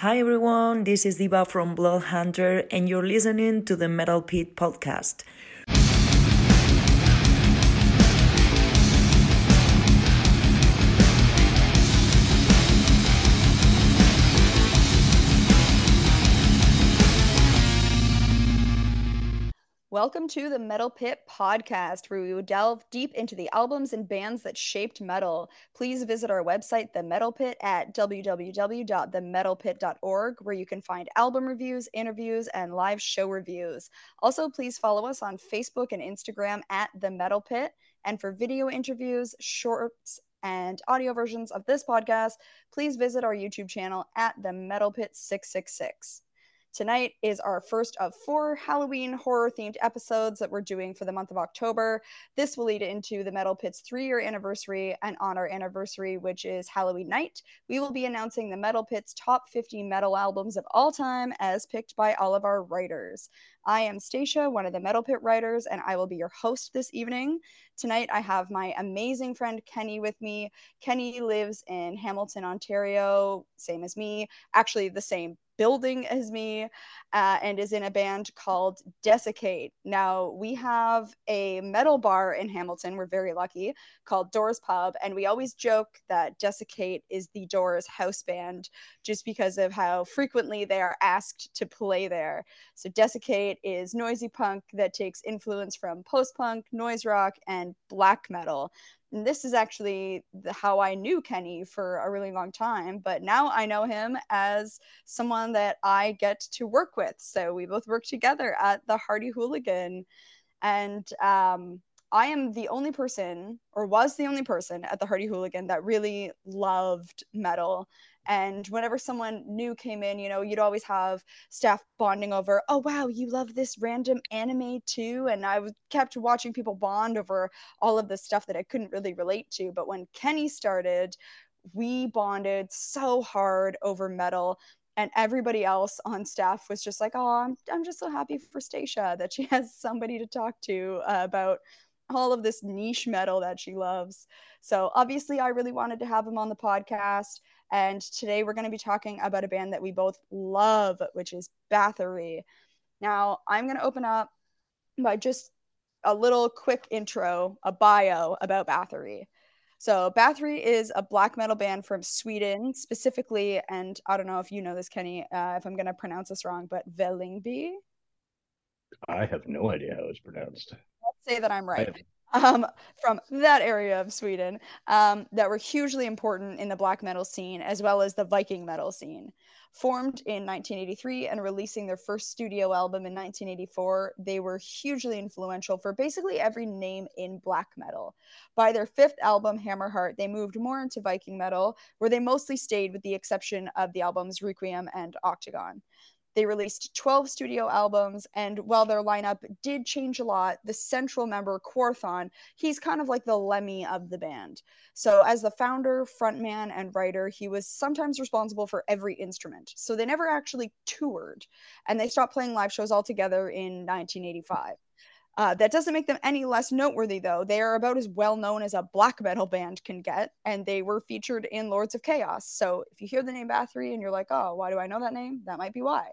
Hi everyone, this is Diva from Blood Hunter, and you're listening to the Metal Pit podcast. Welcome to the Metal Pit podcast, where we will delve deep into the albums and bands that shaped metal. Please visit our website, The Metal Pit, at www.themetalpit.org, where you can find album reviews, interviews, and live show reviews. Also, please follow us on Facebook and Instagram at The Metal Pit. And for video interviews, shorts, and audio versions of this podcast, please visit our YouTube channel at The Metal Pit 666. Tonight is our first of four Halloween horror themed episodes that we're doing for the month of October. This will lead into the Metal Pit's three year anniversary, and on our anniversary, which is Halloween night, we will be announcing the Metal Pit's top 50 metal albums of all time as picked by all of our writers. I am Stacia, one of the Metal Pit writers, and I will be your host this evening. Tonight, I have my amazing friend Kenny with me. Kenny lives in Hamilton, Ontario, same as me, actually, the same building as me uh, and is in a band called Desiccate. Now, we have a metal bar in Hamilton, we're very lucky, called Doors Pub. And we always joke that Desiccate is the Doors house band just because of how frequently they are asked to play there. So, Desiccate is noisy punk that takes influence from post punk, noise rock, and black metal. And this is actually the, how I knew Kenny for a really long time, but now I know him as someone that I get to work with. So we both work together at the Hardy Hooligan. And um, I am the only person, or was the only person at the Hardy Hooligan that really loved metal and whenever someone new came in, you know, you'd always have staff bonding over, oh, wow, you love this random anime too. And I kept watching people bond over all of the stuff that I couldn't really relate to. But when Kenny started, we bonded so hard over metal and everybody else on staff was just like oh i'm, I'm just so happy for stacia that she has somebody to talk to uh, about all of this niche metal that she loves so obviously i really wanted to have him on the podcast and today we're going to be talking about a band that we both love, which is Bathory. Now, I'm going to open up by just a little quick intro, a bio about Bathory. So, Bathory is a black metal band from Sweden, specifically, and I don't know if you know this, Kenny, uh, if I'm going to pronounce this wrong, but Vällingby. I have no idea how it's pronounced. Let's say that I'm right um, from that area of Sweden um, that were hugely important in the black metal scene as well as the Viking metal scene. Formed in 1983 and releasing their first studio album in 1984, they were hugely influential for basically every name in black metal. By their fifth album, Hammerheart, they moved more into Viking metal, where they mostly stayed with the exception of the albums Requiem and Octagon. They released 12 studio albums, and while their lineup did change a lot, the central member, Quorthon, he's kind of like the Lemmy of the band. So, as the founder, frontman, and writer, he was sometimes responsible for every instrument. So, they never actually toured, and they stopped playing live shows altogether in 1985. Uh, that doesn't make them any less noteworthy, though. They are about as well known as a black metal band can get, and they were featured in Lords of Chaos. So if you hear the name Bathory and you're like, oh, why do I know that name? That might be why.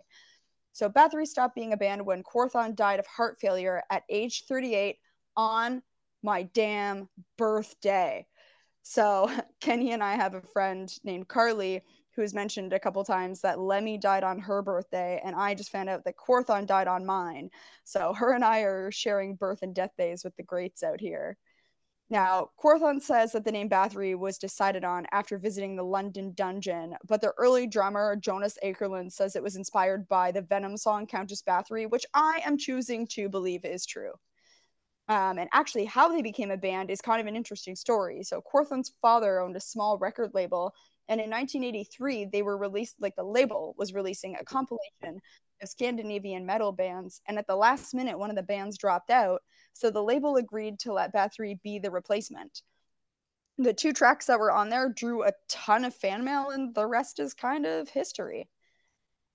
So Bathory stopped being a band when Quorthon died of heart failure at age 38 on my damn birthday. So Kenny and I have a friend named Carly who's mentioned a couple times that Lemmy died on her birthday, and I just found out that Quorthon died on mine. So her and I are sharing birth and death days with the greats out here. Now, Quorthon says that the name Bathory was decided on after visiting the London Dungeon, but their early drummer, Jonas Akerlund, says it was inspired by the Venom song Countess Bathory, which I am choosing to believe is true. Um, and actually, how they became a band is kind of an interesting story. So, Quorthon's father owned a small record label and in 1983, they were released, like the label was releasing a compilation of Scandinavian metal bands. And at the last minute, one of the bands dropped out. So the label agreed to let Bathory be the replacement. The two tracks that were on there drew a ton of fan mail, and the rest is kind of history.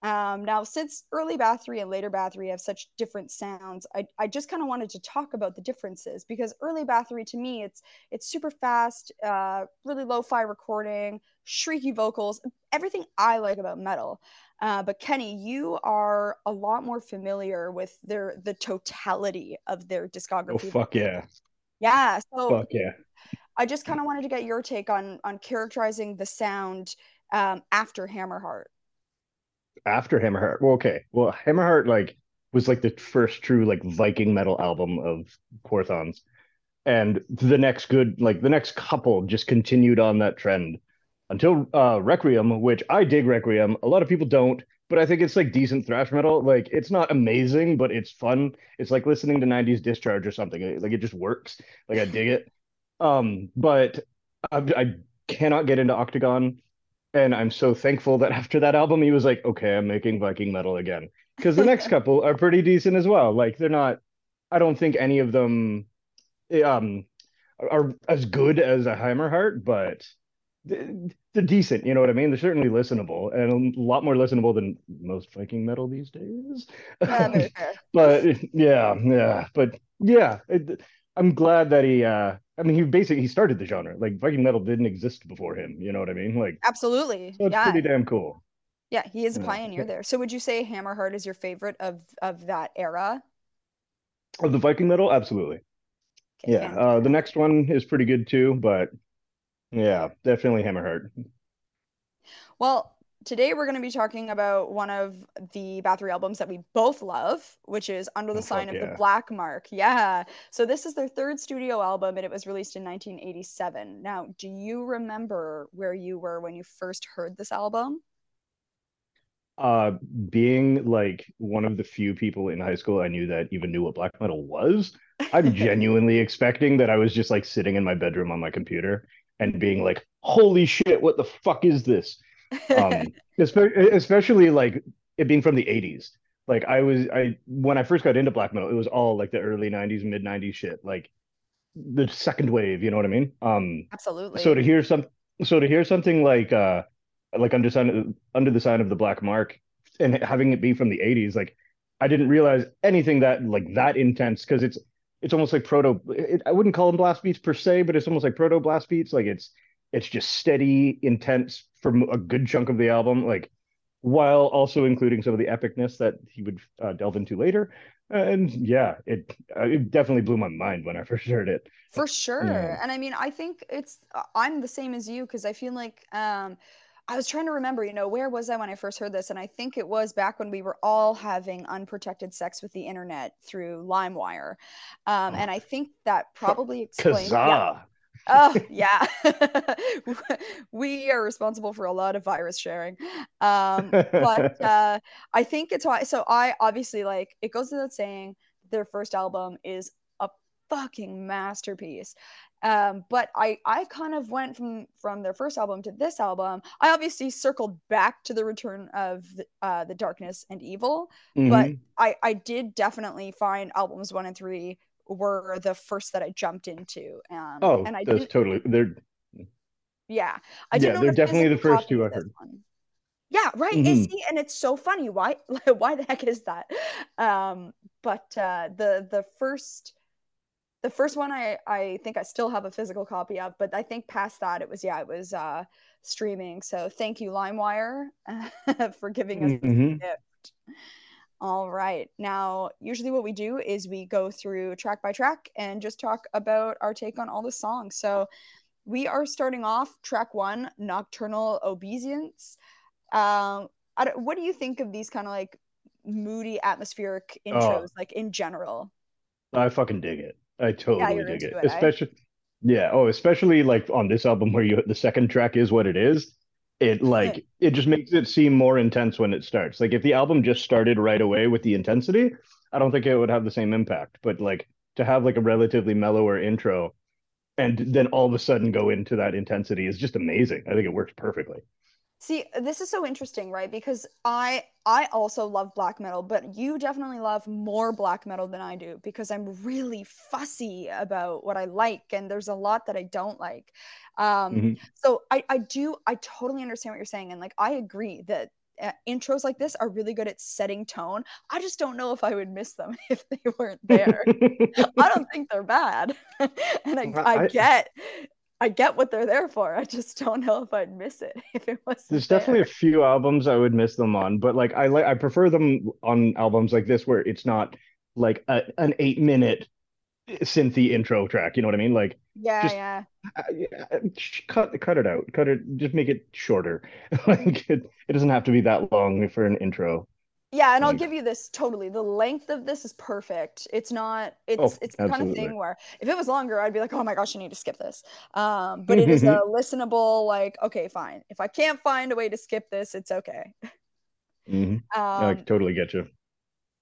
Um, now, since early Bathory and later Bathory have such different sounds, I, I just kind of wanted to talk about the differences because early Bathory to me, it's it's super fast, uh, really lo-fi recording, shrieky vocals, everything I like about metal. Uh, but Kenny, you are a lot more familiar with their the totality of their discography. Oh fuck yeah! Yeah, so fuck yeah. I just kind of wanted to get your take on on characterizing the sound um, after Hammerheart after Hammerheart. Well, okay. Well, Hammerheart like was like the first true like Viking metal album of Quorthon's. And the next good like the next couple just continued on that trend until uh Requiem, which I dig Requiem. A lot of people don't, but I think it's like decent thrash metal. Like it's not amazing, but it's fun. It's like listening to 90s Discharge or something. Like it just works. Like I dig it. Um, but I, I cannot get into Octagon and I'm so thankful that after that album, he was like, okay, I'm making Viking metal again. Because the next couple are pretty decent as well. Like they're not, I don't think any of them um, are as good as a Hammerheart, but they're decent. You know what I mean? They're certainly listenable and a lot more listenable than most Viking metal these days. Yeah, but yeah, yeah, but yeah, it, I'm glad that he uh I mean he basically he started the genre. Like Viking metal didn't exist before him, you know what I mean? Like Absolutely. So it's yeah. pretty damn cool. Yeah, he is a pioneer yeah. there. So would you say Hammerheart is your favorite of of that era? Of the Viking metal? Absolutely. Okay, yeah. Uh the next one is pretty good too, but yeah, definitely Hammerheart. Well, today we're going to be talking about one of the Bathory albums that we both love, which is Under the oh, Sign of yeah. the Black Mark. Yeah. So this is their third studio album and it was released in 1987. Now, do you remember where you were when you first heard this album? Uh being like one of the few people in high school I knew that even knew what black metal was. I'm genuinely expecting that I was just like sitting in my bedroom on my computer and being like, "Holy shit, what the fuck is this?" Um, especially like it being from the 80s like i was i when i first got into black metal it was all like the early 90s mid 90s shit like the second wave you know what i mean? Um absolutely. so to hear some so to hear something like uh like under sign under the sign of the black mark and having it be from the 80s like i didn't realize anything that like that intense because it's it's almost like proto it, i wouldn't call them blast beats per se but it's almost like proto blast beats. Like it's it's just steady intense for a good chunk of the album, like while also including some of the epicness that he would uh, delve into later. And yeah, it uh, it definitely blew my mind when I first heard it. For sure, yeah. and I mean, I think it's I'm the same as you because I feel like um, I was trying to remember, you know, where was I when I first heard this? And I think it was back when we were all having unprotected sex with the internet through LimeWire. Um, oh. And I think that probably explains. Yeah, oh yeah. We are responsible for a lot of virus sharing. Um but uh i think it's why so i obviously like it goes without saying their first album is a fucking masterpiece. Um but i i kind of went from from their first album to this album. I obviously circled back to the return of uh the darkness and evil mm-hmm. but i i did definitely find albums one and three were the first that I jumped into. Um, oh, and I that's totally they're. Yeah, I yeah, they're definitely the first two I heard. One. Yeah, right. Mm-hmm. See, and it's so funny. Why? Why the heck is that? Um, but uh, the the first the first one I I think I still have a physical copy of, but I think past that it was yeah it was uh, streaming. So thank you LimeWire for giving us mm-hmm. gift. All right. Now, usually what we do is we go through track by track and just talk about our take on all the songs. So we are starting off track one, Nocturnal Obeisance. Um, what do you think of these kind of like moody, atmospheric intros, oh, like in general? I fucking dig it. I totally yeah, dig it. it. Especially, eh? yeah. Oh, especially like on this album where you the second track is what it is it like it just makes it seem more intense when it starts. Like if the album just started right away with the intensity i don't think it would have the same impact. But like to have like a relatively mellower intro and then all of a sudden go into that intensity is just amazing. I think it works perfectly. See, this is so interesting, right? Because I I also love black metal, but you definitely love more black metal than I do because I'm really fussy about what I like and there's a lot that I don't like. Um mm-hmm. so I I do I totally understand what you're saying and like I agree that uh, intros like this are really good at setting tone. I just don't know if I would miss them if they weren't there. I don't think they're bad, and I, I, I get I get what they're there for. I just don't know if I'd miss it if it was. There's there. definitely a few albums I would miss them on, but like I like I prefer them on albums like this where it's not like a, an eight minute synthy intro track. You know what I mean? Like yeah, just, yeah. Uh, cut cut it out. Cut it. Just make it shorter. like it, it doesn't have to be that long for an intro. Yeah, and I'll give you this totally. The length of this is perfect. It's not. It's oh, it's the kind of thing where if it was longer, I'd be like, oh my gosh, I need to skip this. Um, but it is a listenable. Like, okay, fine. If I can't find a way to skip this, it's okay. Mm-hmm. Um, I totally get you.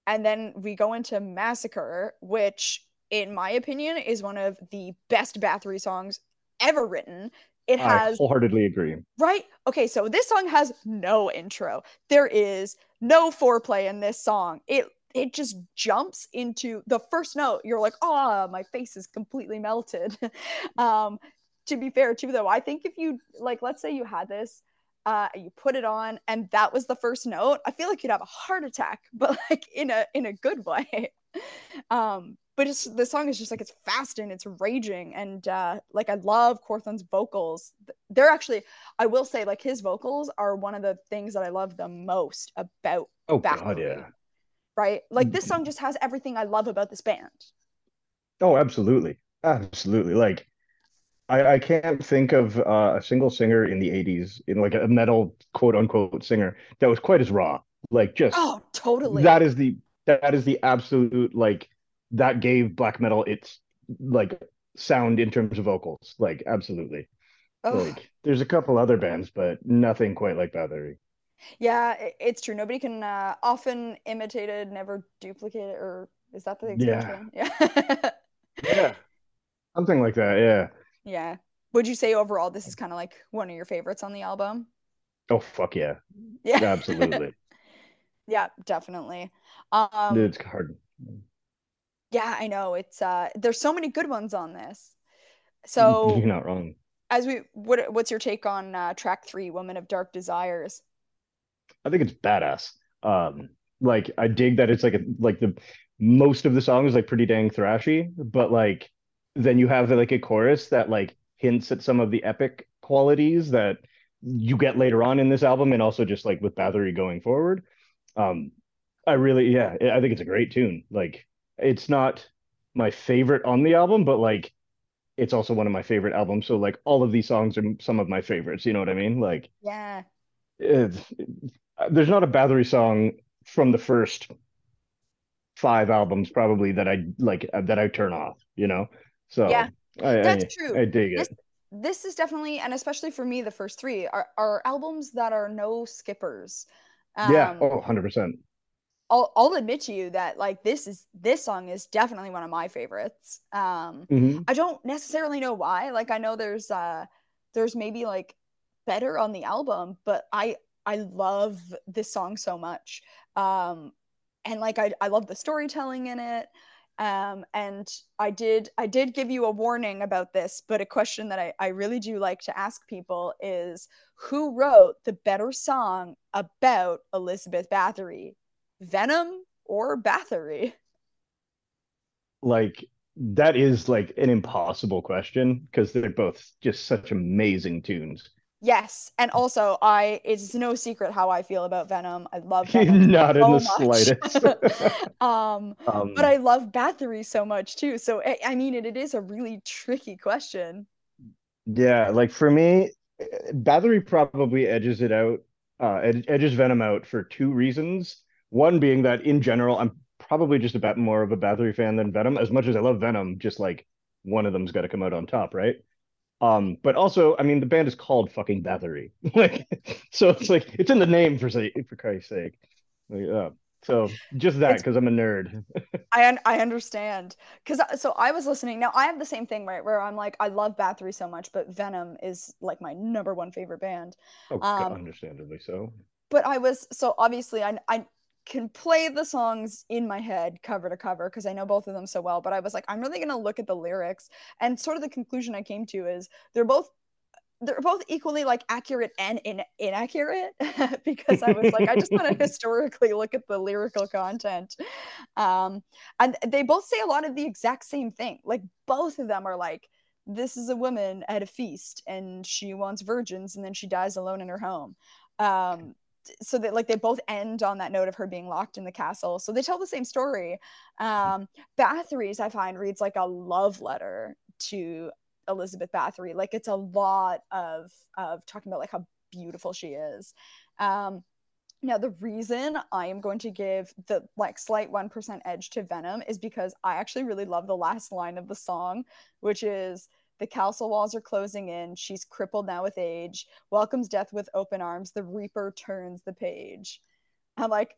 And then we go into Massacre, which, in my opinion, is one of the best Bathory songs ever written. It has I wholeheartedly agree. Right? Okay, so this song has no intro. There is no foreplay in this song. It it just jumps into the first note. You're like, oh, my face is completely melted. um, to be fair, too, though, I think if you like, let's say you had this, uh, you put it on, and that was the first note, I feel like you'd have a heart attack, but like in a in a good way. um, but it's the song is just like it's fast and it's raging and uh like i love Quorthon's vocals. They're actually i will say like his vocals are one of the things that i love the most about oh god yeah. right? Like this song just has everything i love about this band. Oh absolutely. Absolutely. Like i i can't think of uh, a single singer in the 80s in like a metal quote unquote singer that was quite as raw. Like just oh totally. that is the that is the absolute like that gave black metal its like sound in terms of vocals. Like absolutely. Oh. Like there's a couple other bands, but nothing quite like Bathory. Yeah, it's true. Nobody can uh, often imitate it, never duplicate it, or is that the expression? Yeah. Yeah. yeah. Something like that. Yeah. Yeah. Would you say overall this is kind of like one of your favorites on the album? Oh fuck yeah. Yeah. Absolutely. yeah, definitely. Um, it's hard. Yeah, I know. It's uh there's so many good ones on this. So You're not wrong. As we what what's your take on uh track 3 Woman of Dark Desires? I think it's badass. Um like I dig that it's like a like the most of the song is like pretty dang thrashy, but like then you have like a chorus that like hints at some of the epic qualities that you get later on in this album and also just like with Bathory going forward. Um I really yeah, I think it's a great tune. Like it's not my favorite on the album, but like it's also one of my favorite albums. So like all of these songs are some of my favorites. You know what I mean? Like yeah, it, there's not a Bathory song from the first five albums probably that I like uh, that I turn off. You know, so yeah, I, that's I, true. I dig this, it. This is definitely, and especially for me, the first three are, are albums that are no skippers. Um, yeah, oh, 100 percent. I'll, I'll admit to you that like this is this song is definitely one of my favorites. Um, mm-hmm. I don't necessarily know why. Like I know there's uh there's maybe like better on the album, but I I love this song so much. Um, and like I I love the storytelling in it. Um, and I did I did give you a warning about this, but a question that I, I really do like to ask people is who wrote the better song about Elizabeth Bathory? Venom or Bathory? Like that is like an impossible question because they're both just such amazing tunes. Yes, and also I it's no secret how I feel about Venom. I love Venom not so in the much. slightest. um, um, but I love Bathory so much too. So I, I mean, it, it is a really tricky question. Yeah, like for me, Bathory probably edges it out, uh, edges Venom out for two reasons. One being that in general, I'm probably just a bit more of a Bathory fan than Venom. As much as I love Venom, just like one of them's got to come out on top, right? Um, but also, I mean, the band is called fucking Bathory, like, so it's like it's in the name for say for Christ's sake. Like, uh, so just that because I'm a nerd. I un- I understand because uh, so I was listening. Now I have the same thing right where I'm like I love Bathory so much, but Venom is like my number one favorite band. Oh, um, understandably so. But I was so obviously I I can play the songs in my head cover to cover because I know both of them so well. But I was like, I'm really going to look at the lyrics. And sort of the conclusion I came to is they're both they're both equally like accurate and in- inaccurate because I was like, I just want to historically look at the lyrical content. Um, and they both say a lot of the exact same thing. Like both of them are like, this is a woman at a feast and she wants virgins and then she dies alone in her home. Um, so that like they both end on that note of her being locked in the castle. So they tell the same story. Um, Bathory's I find reads like a love letter to Elizabeth Bathory. Like it's a lot of of talking about like how beautiful she is. Um, now the reason I am going to give the like slight 1% edge to Venom is because I actually really love the last line of the song, which is the castle walls are closing in. She's crippled now with age. Welcomes death with open arms. The Reaper turns the page. I'm like,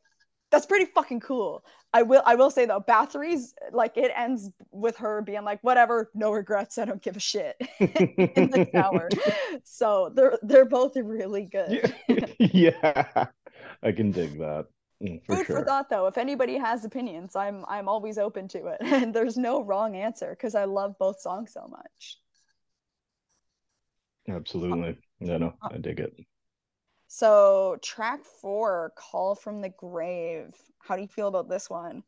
that's pretty fucking cool. I will I will say though, Bathory's like it ends with her being like, whatever, no regrets, I don't give a shit in the tower. So they're they're both really good. yeah, I can dig that. Mm, for Food sure. for thought though. If anybody has opinions, I'm I'm always open to it. And there's no wrong answer because I love both songs so much. Absolutely. Yeah, no, Uh, I dig it. So track four, Call from the Grave. How do you feel about this one?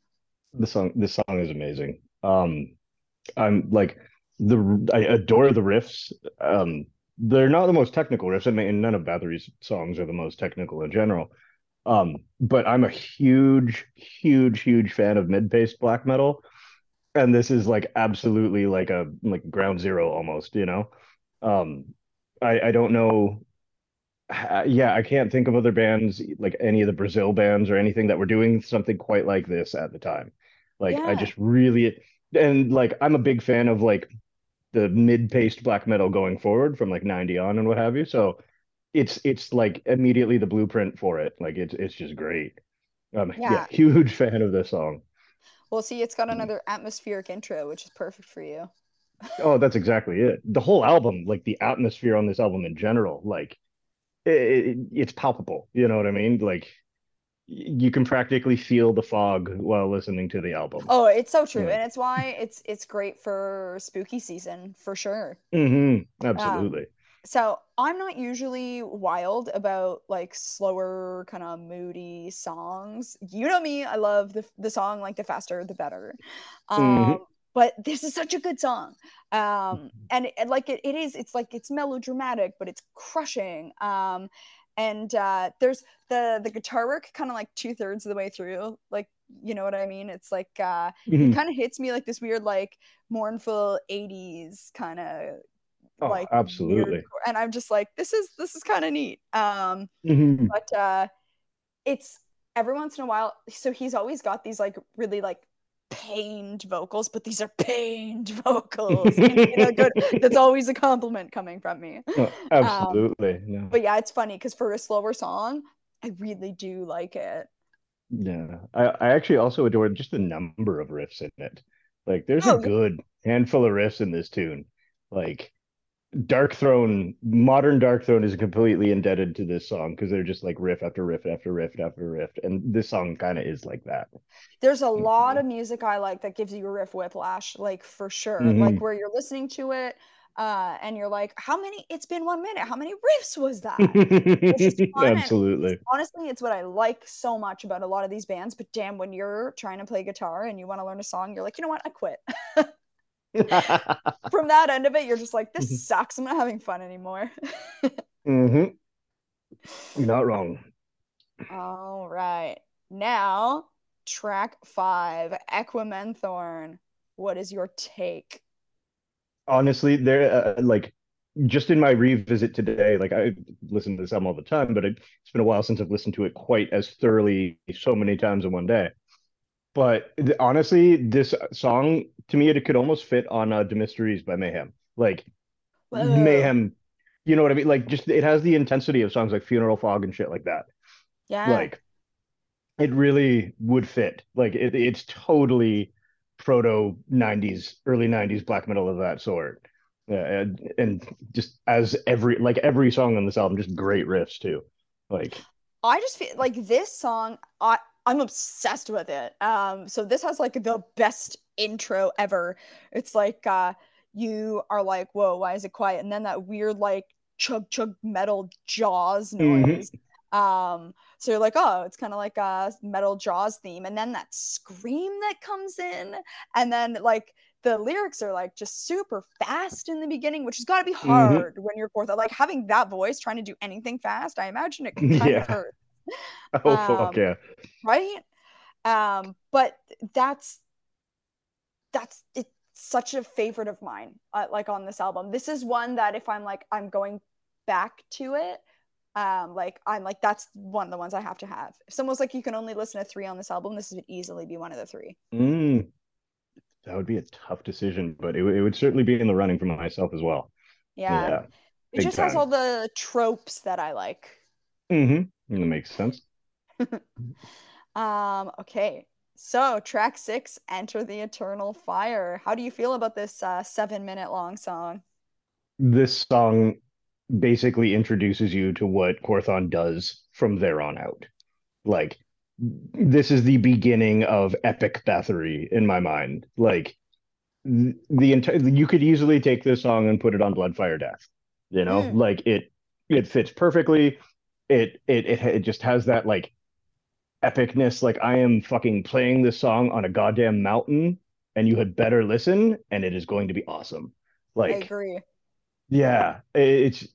The song, this song is amazing. Um, I'm like the I adore the riffs. Um, they're not the most technical riffs. I mean, none of Bathory's songs are the most technical in general. Um, but I'm a huge, huge, huge fan of mid-paced black metal, and this is like absolutely like a like ground zero almost, you know. Um, I I don't know. uh, Yeah, I can't think of other bands like any of the Brazil bands or anything that were doing something quite like this at the time. Like I just really and like I'm a big fan of like the mid-paced black metal going forward from like 90 on and what have you. So it's it's like immediately the blueprint for it. Like it's it's just great. Um yeah, Yeah. huge fan of this song. Well, see, it's got Mm. another atmospheric intro, which is perfect for you. Oh, that's exactly it. The whole album, like the atmosphere on this album in general, like it, it, it's palpable. You know what I mean? Like you can practically feel the fog while listening to the album. Oh, it's so true. Yeah. And it's why it's it's great for spooky season for sure. hmm Um, Absolutely. So I'm not usually wild about like slower, kind of moody songs. You know me, I love the the song like the faster the better. Mhm. Um, but this is such a good song. Um, and, it, like it, it is, it's like it's melodramatic, but it's crushing. Um, and uh, there's the the guitar work kind of like two thirds of the way through. Like you know what I mean? It's like uh, Mhm. it kind of hits me like this weird like mournful 80s kind of Oh, like absolutely. weird- and i'm just like this is this is kind of neat um Mhm. but uh it's every once in a while so he's always got these like really like pained vocals but these are pained vocals you know, good that's always a compliment coming from me Oh, um, absolutely. Yeah. but yeah it's funny because for a slower song i really do like it Yeah. I, I actually also adore just the number of riffs in it. Like there's Oh, a good handful of riffs in this tune. Like Darkthrone, modern Darkthrone is completely indebted to this song because they're just like riff after riff after riff after riff. And this song kind of is like that. there's a lot Mhm. of music I like that gives you a riff whiplash, like for sure. Mhm. Like where you're listening to it, uh, and you're like, how many? It's been one minute. How many riffs was that? Absolutely. Honestly, it's what I like so much about a lot of these bands. But damn, when you're trying to play guitar and you want to learn a song, you're like, you know what? I quit. From that end of it, you're just like, this sucks. I'm not having fun anymore. mm-hmm. You're not wrong. All right. Now, track five, Equimanthorn. What is your take? honestly there uh, like just in my revisit today like i listen to this album all the time but it, it's been a while since i've listened to it quite as thoroughly so many times in one day but th- honestly this song to me it could almost fit on uh, De Mysteriis by mayhem. Like Whoa. mayhem you know what i mean? Like just it has the intensity of songs like funeral fog and shit like that. Yeah. like it really would fit. Like it, it's totally proto 90s early 90s black metal of that sort. Yeah, and, and just as every like every song on this album just great riffs too. Like I just feel like this song, I I'm obsessed with it. Um, so this has like the best intro ever. It's like uh you are like, whoa, why is it quiet? And then that weird like chug chug metal jaws Mhm. noise. Um, so you're like, oh, it's kind of like a metal jaws theme, and then that scream that comes in, and then like the lyrics are like just super fast in the beginning, which has got to be Mhm. hard when you're Quorthon. Like having that voice trying to do anything fast, I imagine it kind Yeah. of hurts Oh fuck Um, yeah. right um but that's that's it's such a favorite of mine uh, like on this album this is one that if i'm like i'm going back to it um like i'm like that's one of the ones i have to have if someone's like you can only listen to three on this album this would easily be one of the three Mm. That would be a tough decision, but it, would- it would certainly be in the running for myself as well. yeah, Yeah. it just has all the tropes that i like Mm-hmm. That makes sense. um okay so track six enter the eternal fire how do you feel about this uh seven minute long song This song basically introduces you to what Quorthon does from there on out. Like, this is the beginning of epic Bathory in my mind. Like, the entire you could easily take this song and put it on Blood Fire Death. You know, Mm. like it it fits perfectly. It it it it just has that like epicness. Like I am fucking playing this song on a goddamn mountain, and you had better listen, and it is going to be awesome. i Like, agree yeah, it's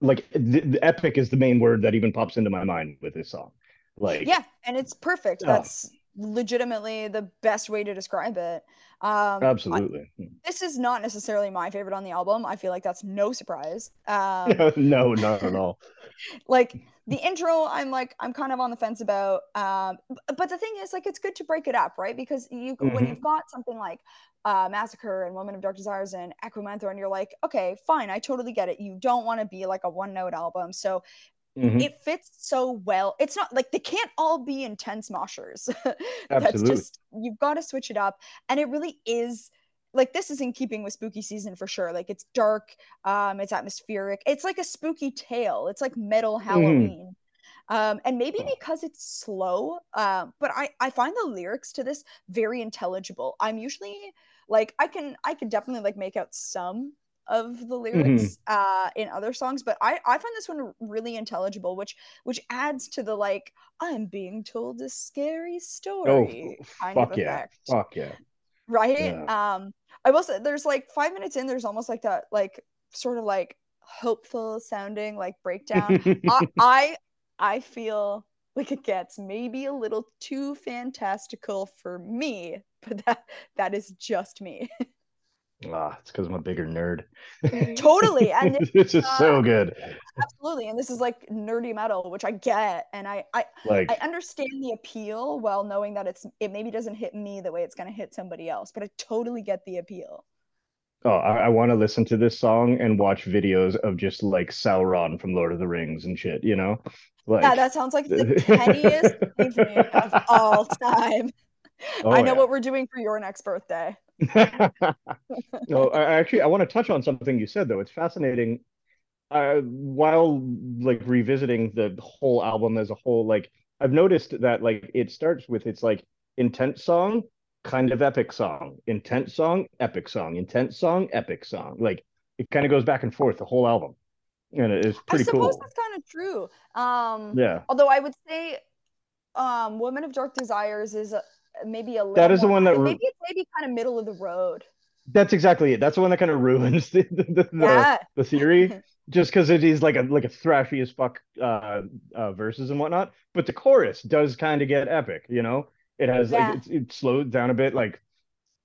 like the, the epic is the main word that even pops into my mind with this song. Like, Yeah, and it's perfect. Oh. That's legitimately the best way to describe it. Um, I- absolutely. this is not necessarily my favorite on the album. I feel like that's no surprise. Um, no, not at all. like the intro, I'm like I'm kind of on the fence about. Um, but the thing is, like, it's good to break it up, right? Because you when Mhm. you've got something like uh, Massacre and Woman of Dark Desires and Equimanthorn, and you're like, okay, fine, I totally get it. You don't want to be like a one note album, so Mhm. it fits so well. It's not like they can't all be intense moshers. That's Absolutely. just you've got to switch it up, and it really is like this is in keeping with spooky season for sure. Like it's dark, um, it's atmospheric. It's like a spooky tale. It's like metal Halloween. Um, and maybe because it's slow, um, but I, I find the lyrics to this very intelligible. I'm usually like I can I can definitely like make out some of the lyrics uh in other songs but i i find this one really intelligible which which adds to the like i'm being told a scary Oh, story kind fuck of yeah. effect Fuck yeah. right Yeah. um i will say there's like five minutes in there's almost like that like sort of like hopeful sounding like breakdown I, I i feel like it gets maybe a little too fantastical for me but that that is just me Ah, it's because I'm a bigger nerd. Totally, and this is uh, so good. absolutely and this is like nerdy metal which i get and i i, Like, I understand the appeal while knowing that it's it maybe doesn't hit me the way it's going to hit somebody else but i totally get the appeal oh, I, I want to listen to this song and watch videos of just like Sauron from Lord of the Rings and shit, you know? Like, yeah that sounds like the pettiest evening of all time Oh, i know yeah. what we're doing for your next birthday no, I, actually I want to touch on something you said though. It's fascinating. Uh, while like revisiting the whole album as a whole, like I've noticed that like it starts with it's like intense song, kind of epic song, intense song, epic song, intense song, epic song. Like it kind of goes back and forth the whole album, and it is pretty cool. i suppose cool. that's kind of true um Yeah, although i would say um woman of dark desires is a, maybe a little That is the one that maybe it's maybe kind of middle of the road. That's exactly it. That's the one that kind of ruins the the, the, yeah. the theory. Just because it is like a like a thrashy as fuck uh, uh verses and whatnot. But the chorus does kind of get epic you know? It has Yeah. like it's, it slowed down a bit like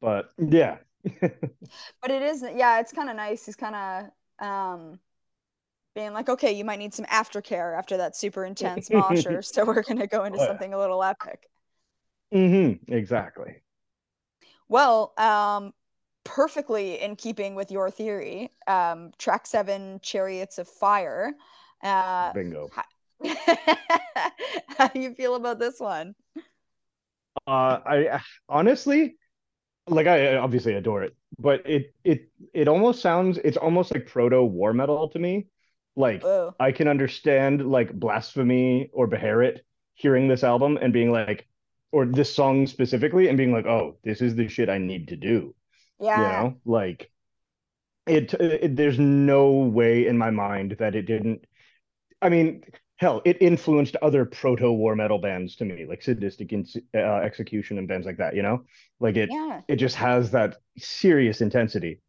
but yeah. But it is yeah it's kind of nice. He's kind of um being like okay you might need some aftercare after that super intense mosher so we're gonna go into Oh, yeah. something a little epic hmm exactly. Well um perfectly in keeping with your theory um track seven chariots of fire uh bingo. How do you feel about this one? Uh i honestly like i obviously adore it but it it it almost sounds it's almost like proto war metal to me. Like Whoa. I can understand like Blasphemy or Beherit hearing this album and being like, or this song specifically, and being like, oh, this is the shit I need to do. yeah You know, like it, it there's no way in my mind that it didn't I mean, hell, it influenced other proto war metal bands to me, like Sadistik uh, Exekution and bands like that. You know, like it Yeah. it just has that serious intensity.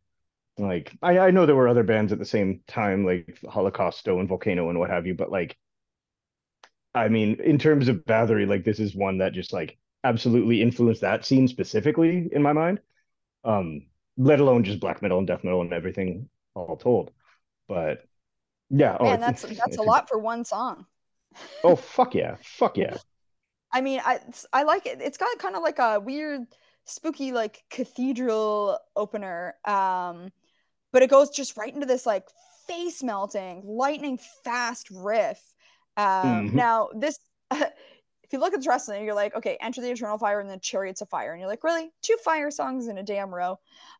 Like I, I know there were other bands at the same time, like Holocausto and Vulcano and what have you, but like, I mean, in terms of Bathory, like this is one that just like absolutely influenced that scene specifically in my mind. Um, let alone just black metal and death metal and everything all told. But yeah, oh, Man, that's that's a lot for one song. oh fuck yeah, fuck yeah. I mean, I I like it. It's got kind of like a weird, spooky, like cathedral opener. Um, but it goes just right into this like face melting, lightning fast riff. Um, Mhm. now this, if you look at the wrestling, you're like, okay, Enter the Eternal Fire and then Chariots of Fire, and you're like, really, two fire songs in a damn row.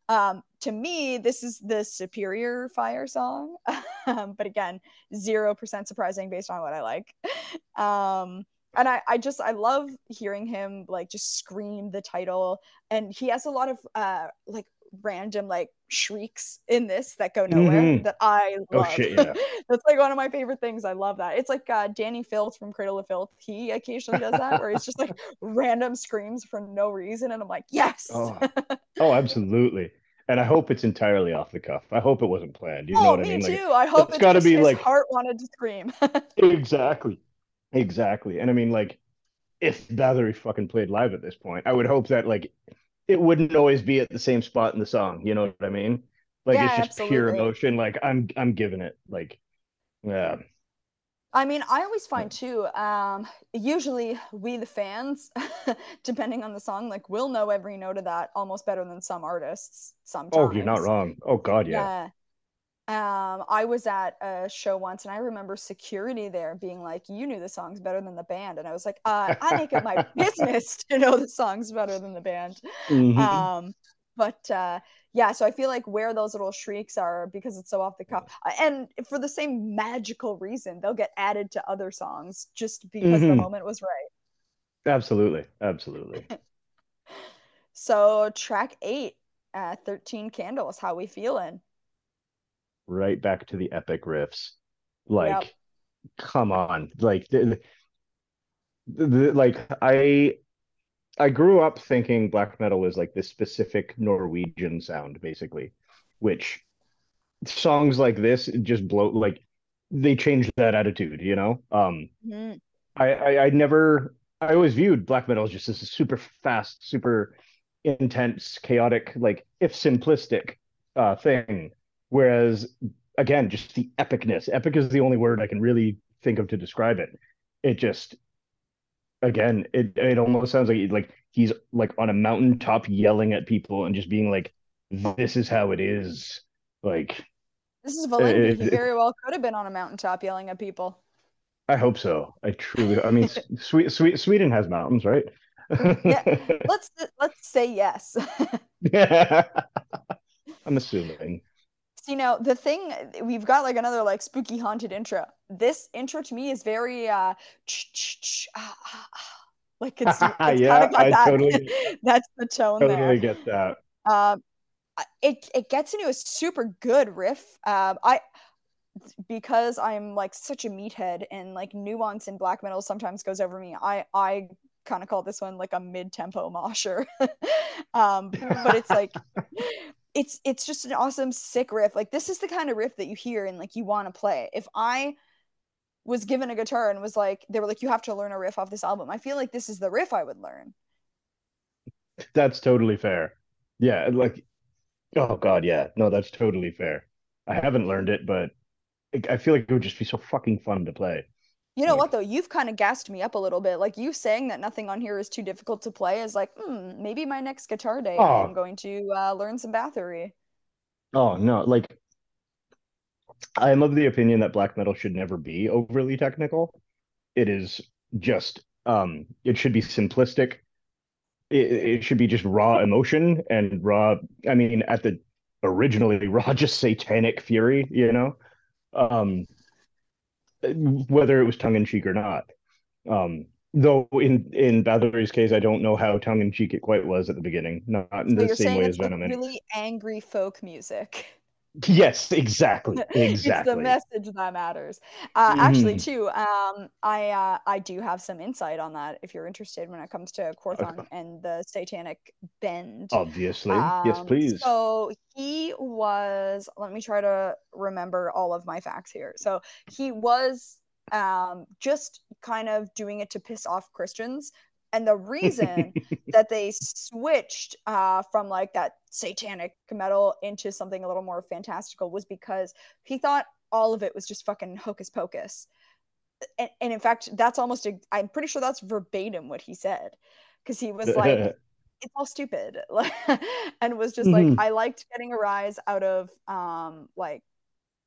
Um, to me, this is the superior fire song. um, but again, zero percent surprising based on what I like. Um, and I, I just I love hearing him like just scream the title, and he has a lot of uh like random like shrieks in this that go nowhere Mhm. that I Oh, love. shit, yeah. That's like one of my favorite things. I love that. It's like uh, Dani Filth from Cradle of Filth. He occasionally does that, where it's just like random screams for no reason, and I'm like, yes. Oh, oh, absolutely. And I hope it's entirely off the cuff. I hope it wasn't planned. You know oh, what I me mean? Like too. I hope it's it's gotta be like- heart wanted to scream. exactly, exactly. And I mean, like, if Bathory fucking played live at this point, I would hope that like it wouldn't always be at the same spot in the song. You know what I mean? Like Yeah, it's just pure emotion. Like I'm, I'm giving it. Like, yeah. I mean, I always find too, um, usually we the fans, depending on the song, like we'll know every note of that almost better than some artists sometimes. Oh, you're not wrong. Oh God, yeah. Yeah. Um, I was at a show once and I remember security there being like, You knew the songs better than the band. And I was like, uh, I make it my business to know the songs better than the band. Mhm. Um, but uh, yeah, so I feel like where those little shrieks are because it's so off the cuff, uh, and for the same magical reason, they'll get added to other songs just because the Mhm. moment was right. absolutely, absolutely. So track eight, uh, 13 Candles, how we feeling? Right back to the epic riffs. Like, come on. Like the, the, the- like I I grew up thinking black metal was like this specific Norwegian sound, basically, which songs like this just blow like they changed that attitude, you know? Um Mhm. I, I I never I always viewed black metal as just this super fast, super intense, chaotic, like if simplistic uh thing. Whereas again, just the epicness. Epic is the only word I can really think of to describe it. It just again, it it almost sounds like like he's like on a mountaintop yelling at people and just being like, This is how it is. Like This is Valenti. He very well could have been on a mountaintop yelling at people. I hope so. I truly I mean sweet sweet Sweden has mountains, right? Yeah. Let's let's say yes. yeah. I'm assuming. See now the thing we've got like another like spooky haunted intro. This intro to me is very uh ah, ah, ah. like it's, it's kind Yeah, I that. totally- That's the tone Totally there. get that. Um, it it gets into a super good riff. Um, I because I'm like such a meathead and like nuance in black metal sometimes goes over me. I I kind of call this one like a mid tempo mosher. um, but it's like it's it's just an awesome sick riff. Like this is the kind of riff that you hear and like you want to play. If I was given a guitar and was like they were like you have to learn a riff off this album, I feel like this is the riff I would learn. That's totally fair. Yeah, like oh god, yeah. No, that's totally fair. I haven't learned it, but I- feel like it would just be so fucking fun to play. You know Like- what though? You've kind of gassed me up a little bit. Like you saying that nothing on here is too difficult to play is like, hmm, maybe my next guitar day Oh. am going to uh, learn some Bathory. Oh no, like I'm of the opinion that black metal should never be overly technical. It is just um it should be simplistic. It, it should be just raw emotion and raw, I mean, at the originally raw just satanic fury, you know? Um whether it was tongue in cheek or not. Um though in in Bathory's case, I don't know how tongue in cheek it quite was at the beginning. Not in So the same way as Venom. really angry folk music. Yes, exactly. Exactly. it's the message that matters. Uh, actually, Mhm. too, um, I uh, I do have some insight on that if you're interested when it comes to Quorthon Okay. and the Satanic Bend. Obviously. Yes, Um, please. so he was. Let me try to remember all of my facts here. So he was um, just kind of doing it to piss off Christians, and the reason that they switched uh, from like that satanic metal into something a little more fantastical was because he thought all of it was just fucking hocus pocus. And, and in fact, that's almost, a, I'm pretty sure that's verbatim what he said. Because he was like, it's all stupid. and was just like, Mhm. I liked getting a rise out of um, like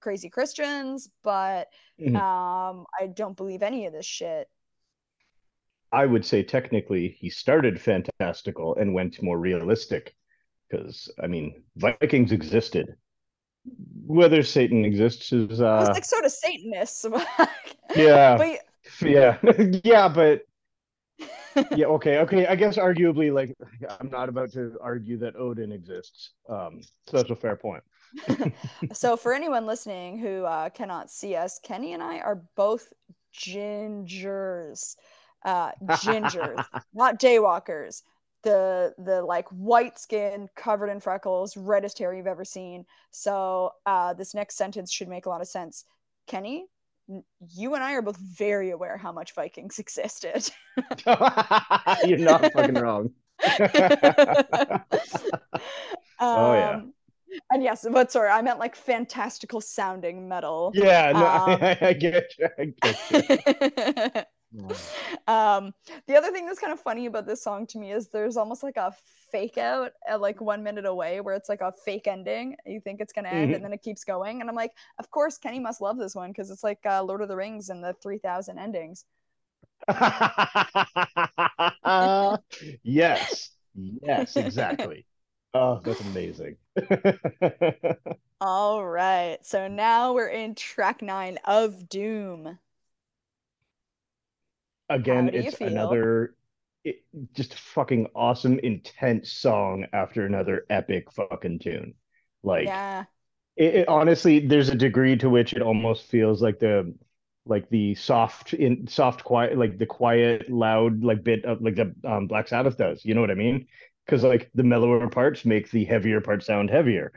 crazy Christians, but Mhm. um, I don't believe any of this shit. I would say technically he started fantastical and went more realistic because I mean Vikings existed. Whether Satan exists is uh like, so does Satanists. yeah but yeah yeah but yeah okay okay I guess arguably like I'm not about to argue that Odin exists. Um so that's a fair point. so for anyone listening who uh, cannot see us, Kenny and I are both gingers. Uh, gingers, not daywalkers. The the like white skin, covered in freckles, reddest hair you've ever seen. So uh, this next sentence should make a lot of sense. Kenny, you and I are both very aware how much Vikings existed. You're not fucking wrong. Oh, yeah. Um, And yes, but sorry, I meant like fantastical sounding metal. yeah, no, Um, I, I get you. I get you. um, the other thing that's kind of funny about this song to me is there's almost like a fake out at like one minute away where it's like a fake ending. You think it's gonna end Mhm. and then it keeps going. And I'm like, of course, Kenny must love this one because it's like uh, Lord of the Rings and the 3000 endings. yes, yes, exactly. Oh, that's amazing. All right. So now we're in track nine of Doom. Again, How do you it's another it, just fucking awesome, intense song after another epic fucking tune. Like yeah. it, it- honestly, there's a degree to which it almost feels like the like the soft in soft quiet like the quiet loud like bit of like the um, Black Sabbath does. You know what I mean? Because like the mellower parts make the heavier parts sound heavier.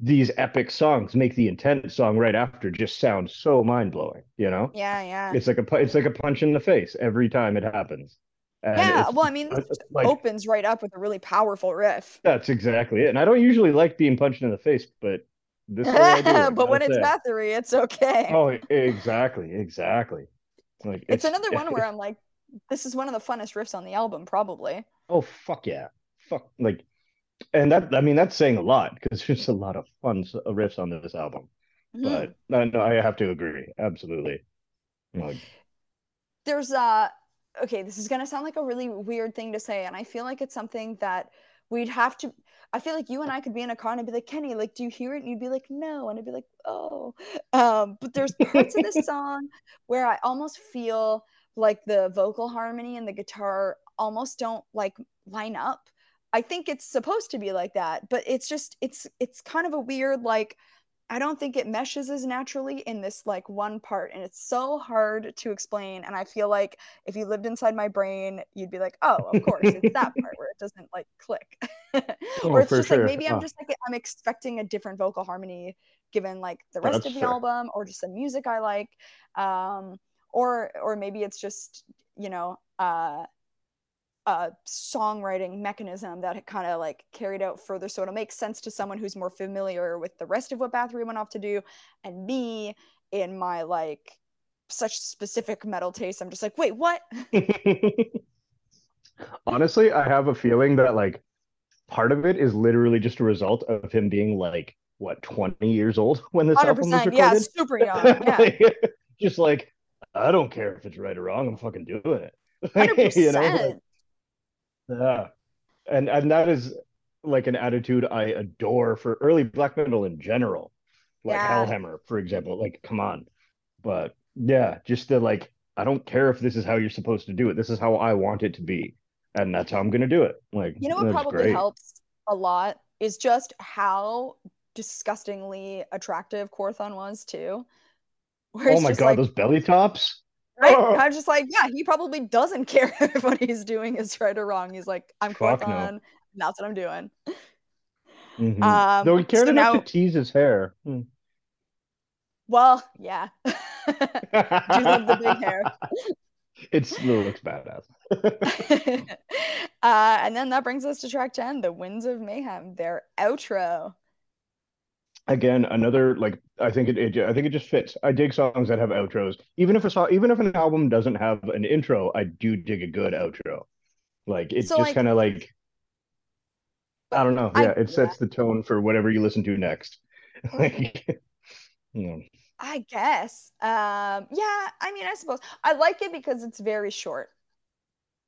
These epic songs make the intense song right after just sound so mind blowing. You know, Yeah. Yeah. it's like a it's like a punch in the face every time it happens. And yeah. Well, I mean, like opens right up with a really powerful riff. that's exactly it. And I don't usually like being punched in the face, but this way I do. I but when it's say. Bathory, it's okay. Oh, exactly, exactly. Like it's, another one where I'm like, this is one of the funnest riffs on the album, probably. oh fuck yeah, fuck like, and that I mean that's saying a lot because there's a lot of fun uh, riffs on this album. Mhm. But no, no, I have to agree, absolutely. Like, there's uh okay this is going to sound like a really weird thing to say and i feel like it's something that we'd have to i feel like you and i could be in a car and i'd be like kenny like do you hear it and you'd be like no and i'd be like oh um but there's parts of this song where i almost feel like the vocal harmony and the guitar almost don't like line up i think it's supposed to be like that but it's just it's it's kind of a weird like I don't think it meshes as naturally in this like one part and it's so hard to explain and I feel like if you lived inside my brain you'd be like oh of course it's that part where it doesn't like click Oh, or it's just sure. like maybe I'm Oh. just like I'm expecting a different vocal harmony given like the rest That's of the fair. album or just the music I like um or or maybe it's just you know uh a songwriting mechanism that kind of like carried out further so it'll make sense to someone who's more familiar with the rest of what Bathory went off to do and me in my like such specific metal taste. I'm just like wait what? Honestly, I have a feeling that like part of it is literally just a result of him being like what 20 years old when this album was 100% yeah super young. Yeah. Just like I don't care if it's right or wrong, I'm fucking doing it. 100% you know, like, yeah, and and that is like an attitude I adore for early black metal in general, like Yeah. Hellhammer, for example. Like, come on, but yeah, just the like, I don't care if this is how you're supposed to do it. This is how I want it to be, and that's how I'm gonna do it. Like, You know what probably great. helps a lot is just how disgustingly attractive Quorthon was too. oh my god, like, those belly tops. Right? Oh. I'm just like, yeah, he probably doesn't care if what he's doing is right or wrong. He's like, I'm Quorthon, no. that's what I'm doing. Mm-hmm. Um, Though he cared so enough now, to tease his hair. Hmm. Well, yeah. Do love the big hair. It looks badass. uh, and then that brings us to track 10, The Winds of Mayhem, their outro. Again, another like I think it, it I think it just fits. I dig songs that have outros. Even if a song even if an album doesn't have an intro, I do dig a good outro. Like it's so, just like, kind of like I don't know. Yeah, I, it sets yeah. the tone for whatever you listen to next. like, you know. I guess. Um, yeah, I mean, I suppose I like it because it's very short.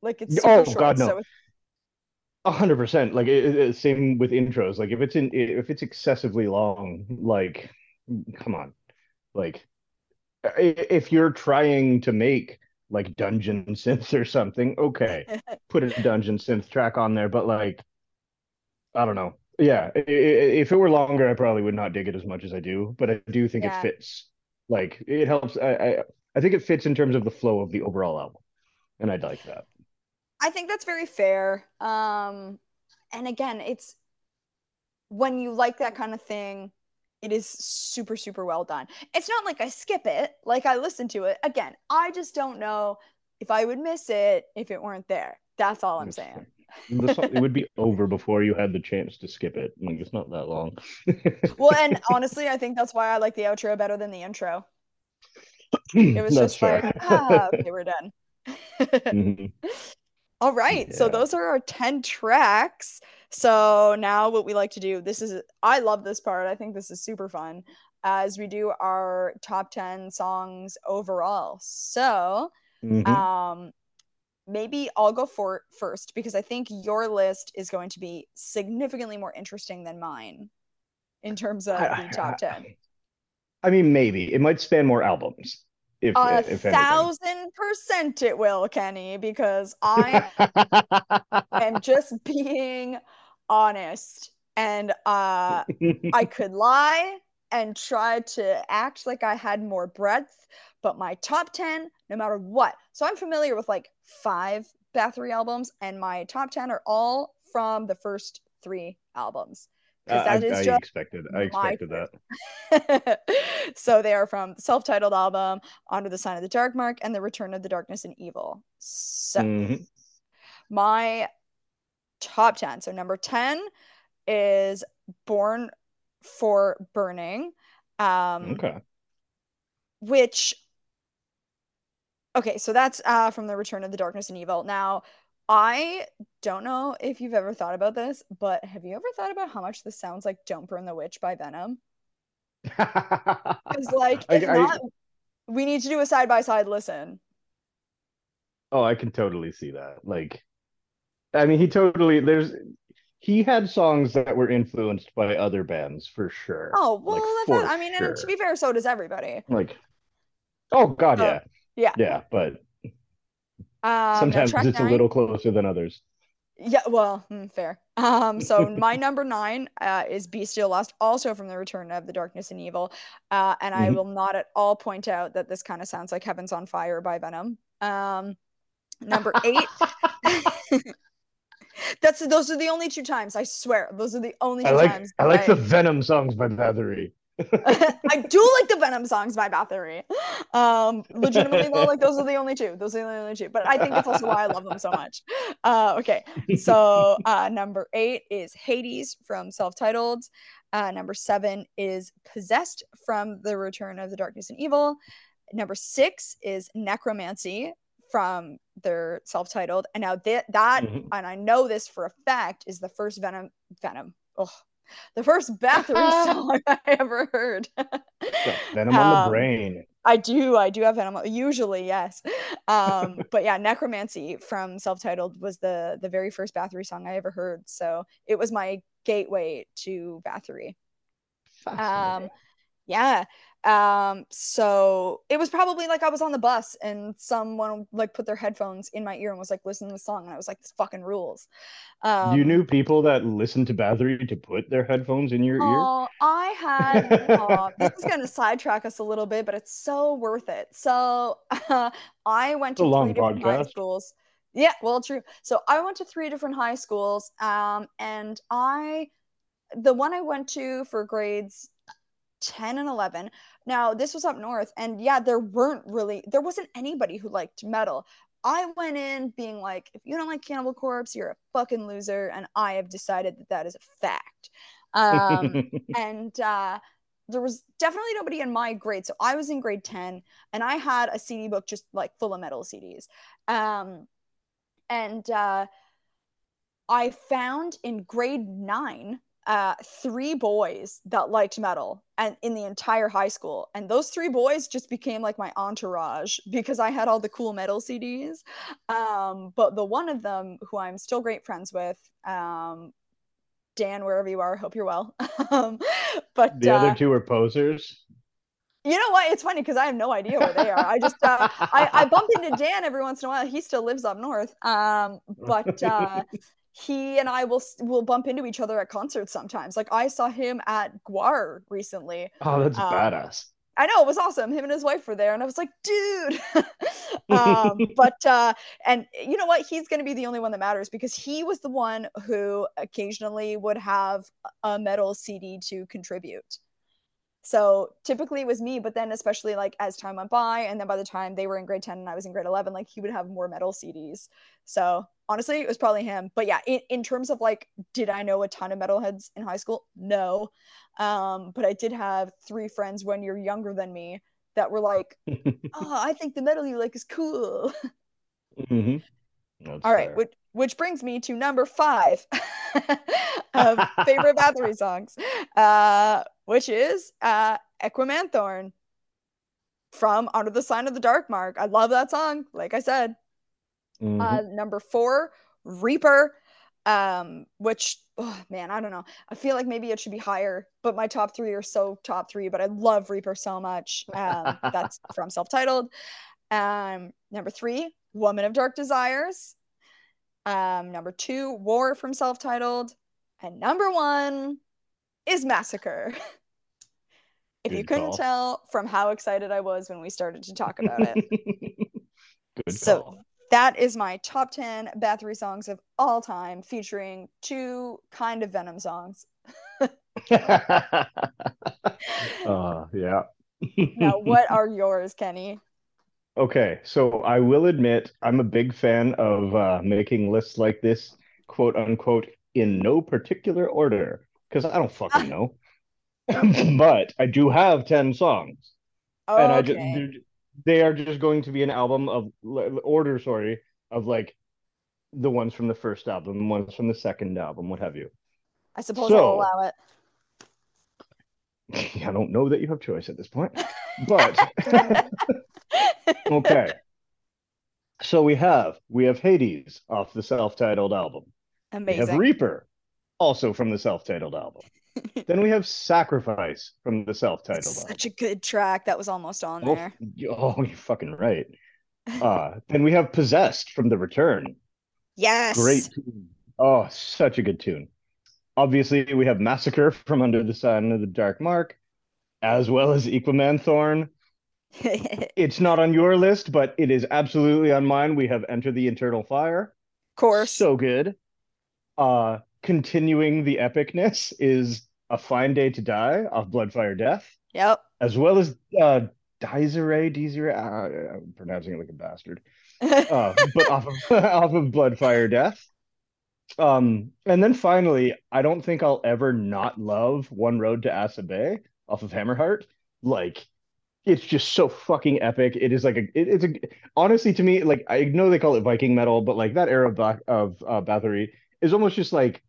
Like it's oh short, god no. So hundred percent. Like it, it, same with intros. Like if it's in if it's excessively long, like come on, like if you're trying to make like dungeon synths or something, okay, put a dungeon synth track on there. But like I don't know. Yeah, if it were longer, I probably would not dig it as much as I do. But I do think yeah. it fits. Like it helps. I, I I think it fits in terms of the flow of the overall album, and I'd like that. I think that's very fair. Um, and again, it's when you like that kind of thing, it is super super well done. It's not like I skip it. Like I listen to it again. I just don't know if I would miss it if it weren't there. That's all I'm saying it would be over before you had the chance to skip it. Like it's not that long. well, and honestly, I think that's why I like the outro better than the intro. It was just fair. like, ah, okay, we're done. mm-hmm. All right. Yeah. So those are our 10 tracks. So now what we like to do, this is I love this part. I think this is super fun as we do our top 10 songs overall. So mm-hmm. um maybe I'll go for first because I think your list is going to be significantly more interesting than mine in terms of the top 10. I mean, maybe it might span more albums. If, a if thousand percent it will, Kenny, because I am just being honest and uh, I could lie and try to act like I had more breadth, but my top 10, no matter what. So I'm familiar with like five Bathory albums, and my top 10 are all from the first three albums. Uh, that I, is I, just expected. I expected that. so they are from self-titled album, Under the Sign of the Dark Mark, and The Return of the Darkness and Evil. So mm-hmm. my top 10. So number 10 is Born for Burning. Um, okay. Which okay, so that's uh, from the Return of the Darkness and Evil. Now, I don't know if you've ever thought about this, but have you ever thought about how much this sounds like "Don't Burn the Witch" by Venom? Because like, if I, not, I, we need to do a side by side listen. Oh, I can totally see that. Like, I mean, he totally there's he had songs that were influenced by other bands for sure. Oh well, like, I mean, sure. and to be fair, so does everybody. Like, oh god, uh, yeah, yeah, yeah, but um, sometimes it's nine, a little closer than others. Yeah, well, hmm, fair. Um, so my number nine uh, is Bestial Lust, also from the Return of the Darkness and Evil, uh, and mm-hmm. I will not at all point out that this kind of sounds like Heaven's on Fire by Venom. Um, number eight. That's those are the only two times. I swear, those are the only two I like, times. I like I, the Venom songs by Bathory. I do like the Venom songs by Bathory. Um, legitimately though, like those are the only two. Those are the only two. But I think that's also why I love them so much. Uh, okay, so uh, number eight is Hades from Self-Titled. Uh, number seven is Possessed from The Return of the Darkness and Evil. Number six is Necromancy from their self-titled and now that that mm-hmm. and i know this for a fact is the first venom venom oh the first Bathory song i ever heard. Venom um, on the brain. I do i do have venom usually yes. Um but yeah necromancy from self-titled was the the very first Bathory song i ever heard. So it was my gateway to Bathory. Um Yeah. Um, so it was probably like I was on the bus and someone like put their headphones in my ear and was like listening to the song, and I was like, this fucking rules. Um, you knew people that listened to Bathory to put their headphones in your ear? Oh, I had. oh, this is going to sidetrack us a little bit, but it's so worth it. So uh, I went to It's a long three different high schools. Yeah, well, true. So I went to three different high schools, um, and I, the one I went to for grades 10 and 11. Now, this was up north, and yeah, there weren't really, there wasn't anybody who liked metal. I went in being like, if you don't like Cannibal Corpse, you're a fucking loser, and I have decided that that is a fact. Um, and uh, there was definitely nobody in my grade. So I was in grade 10, and I had a CD book just like full of metal CDs. Um, and uh, I found in grade nine uh, three boys that liked metal and in the entire high school. And those three boys just became like my entourage because i had all the cool metal cds um, but the one of them who i'm still great friends with um, dan wherever you are hope you're well. Um, but the uh, other two are posers. you know what? It's funny because i have no idea where they are. I just uh, I, I bump into dan every once in a while. He still lives up north. Um, but uh, he and I will will bump into each other at concerts sometimes. Like I saw him at GWAR recently. Oh, that's Um, badass. I know it was awesome. Him and his wife were there, and I was like, dude. um, but uh, and you know what? He's going to be the only one that matters because he was the one who occasionally would have a metal CD to contribute. So typically it was me, but then especially like as time went by, and then by the time they were in grade 10 and I was in grade 11, like he would have more metal CDs. So honestly, it was probably him. But yeah, in, in terms of like, did I know a ton of metalheads in high school? No. Um, but I did have three friends when you're younger than me that were like, oh, I think the metal you like is cool. hmm That's All right, fair. which which brings me to number five of favorite Bathory songs, uh, which is uh, Equimanthorn from Under the Sign of the Dark Mark. I love that song. Like I said, Mhm. uh, number four, Reaper, um, which oh, man, I don't know. I feel like maybe it should be higher, but my top three are so top three. But I love Reaper so much. Um, that's from self-titled. Um, number three, Woman of Dark Desires. Um, number two, War from self-titled, and number one is Massacre. if you couldn't call. tell from how excited I was when we started to talk about it. Good So- call. that is my top 10 Bathory songs of all time, featuring two kind of Venom songs. uh, yeah. Now, what are yours, Kenny? Okay, so I will admit I'm a big fan of uh, making lists like this, quote unquote, in no particular order, because I don't fucking know. But I do have 10 songs, and I just Okay. they're- they are just going to be an album of order, sorry, of like the ones from the first album, the ones from the second album, what have you. I suppose So- I'll allow it. I don't know that you have choice at this point, but okay. So we have we have Hades off the self-titled album. Amazing. We have Reaper, also from the self-titled album. Then we have Sacrifice from the self-titled album. Such a good track. That was almost on Oh, there. oh, you're fucking right. Uh, then we have Possessed from The Return. Yes. Great tune. Oh, such a good tune. Obviously, we have Massacre from Under the Sun of the Dark Mark, as well as Equimanthorn. It's not on your list, but it is absolutely on mine. We have Enter the Eternal Fire. Of course. So good. Uh, continuing the epicness is A Fine Day to Die off Blood Fire Death, Yep. as well as uh, Desiree, Desiree, uh, I'm pronouncing it like a bastard, uh, but off of, off of Blood Fire Death. Um, and then finally, I don't think I'll ever not love One Rode to Asa Bay off of Hammerheart. Like, it's just so fucking epic. It is like a, it, it's a, honestly to me, like I know they call it Viking metal, but like that era of of uh, Bathory is almost just like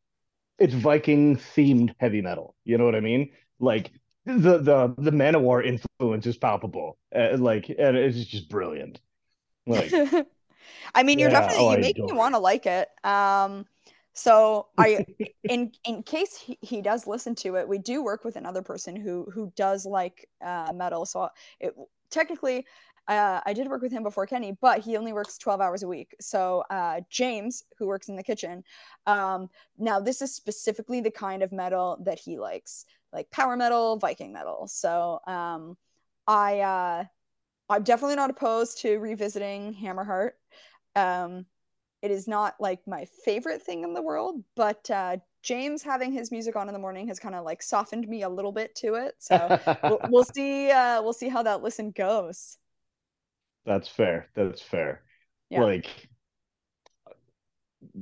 it's Viking themed heavy metal. You know what I mean? Like the the the Manowar influence is palpable. Uh, like, and it's just brilliant. Like, I mean, you're Yeah, definitely oh, you make me want to like it. Um, So I, in in case he, he does listen to it, we do work with another person who who does like uh, metal. So it technically, uh, I did work with him before Kenny, but he only works twelve hours a week. So uh, James, who works in the kitchen, um, now this is specifically the kind of metal that he likes, like power metal, Viking metal. So um, I uh, I'm definitely not opposed to revisiting Hammerheart. Um, it is not like my favorite thing in the world, but uh, James having his music on in the morning has kind of like softened me a little bit to it. So we'll, we'll, see. Uh, we'll see how that listen goes. That's fair. That's fair. Yeah. Like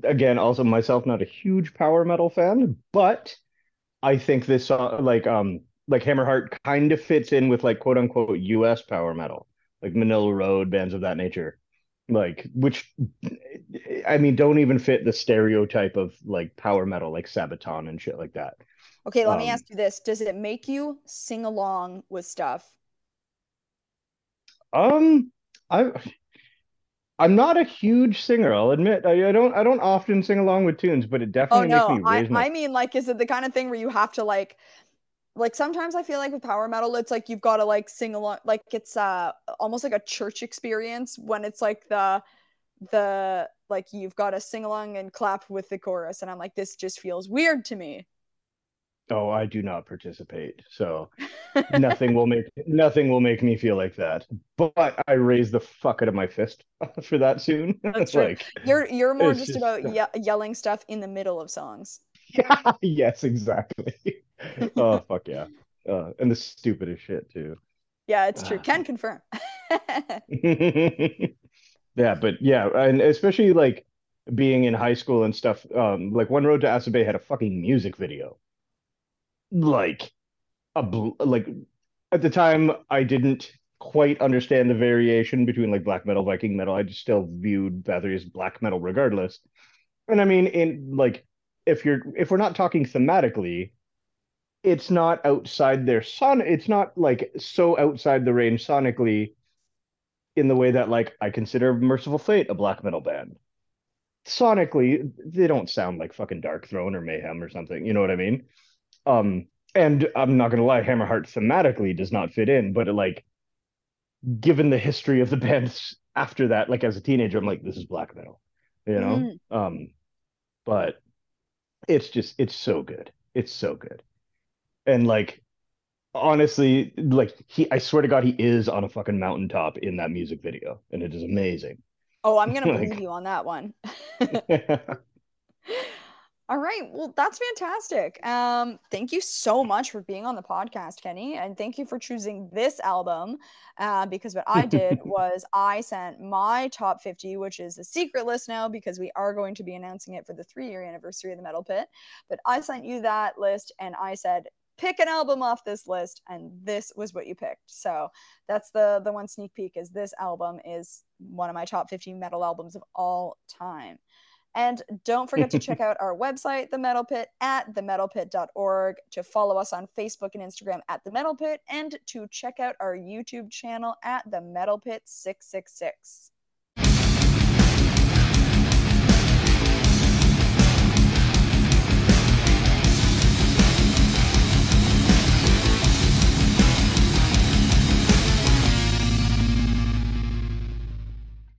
again, also myself not a huge power metal fan, but I think this song, like um, like Hammerheart, kind of fits in with like quote unquote U.S. power metal, like Manilla Road bands of that nature like which i mean don't even fit the stereotype of like power metal like sabaton and shit like that okay let um, me ask you this does it make you sing along with stuff um i i'm not a huge singer i'll admit i, I don't i don't often sing along with tunes but it definitely oh, no. makes me raise I, my... I mean like is it the kind of thing where you have to like like sometimes I feel like with power metal, it's like you've got to like sing along, like it's uh almost like a church experience when it's like the the like you've got to sing along and clap with the chorus, and I'm like, this just feels weird to me. Oh, I do not participate, so nothing will make nothing will make me feel like that. But I raise the fuck out of my fist for that soon. That's right. like, you're you're more just, just, about ye- yelling stuff in the middle of songs. Yeah. yes, exactly. oh fuck yeah. Uh, and the stupidest shit too. Yeah, it's true. Can confirm. yeah, but yeah, and especially like being in high school and stuff. Um, like One Rode to Asa Bay had a fucking music video. Like a bl- like at the time I didn't quite understand the variation between like black metal, Viking metal. I just still viewed Bathory as black metal regardless. And I mean, in like if you're if we're not talking thematically, it's not outside their son. It's not like so outside the range sonically in the way that like I consider Mercyful Fate a black metal band. Sonically, they don't sound like fucking Darkthrone or Mayhem or something. You know what I mean? Um, and I'm not gonna lie, Hammerheart thematically does not fit in, but like given the history of the bands after that, like as a teenager, I'm like, this is black metal, you know? Mm. Um, but it's just it's so good. It's so good and like honestly like he i swear to god he is on a fucking mountaintop in that music video and it is amazing oh i'm gonna like, believe you on that one all right well that's fantastic. Um thank you so much for being on the podcast kenny and thank you for choosing this album uh, because what i did was i sent my top 50 which is a secret list now because we are going to be announcing it for the three year anniversary of the metal pit but i sent you that list and i said pick an album off this list and this was what you picked. So that's the the one sneak peek is this album is one of my top 15 metal albums of all time and don't forget to check out our website the metal pit at themetalpit.org to follow us on facebook and instagram at the metal pit and to check out our youtube channel at the metal pit 666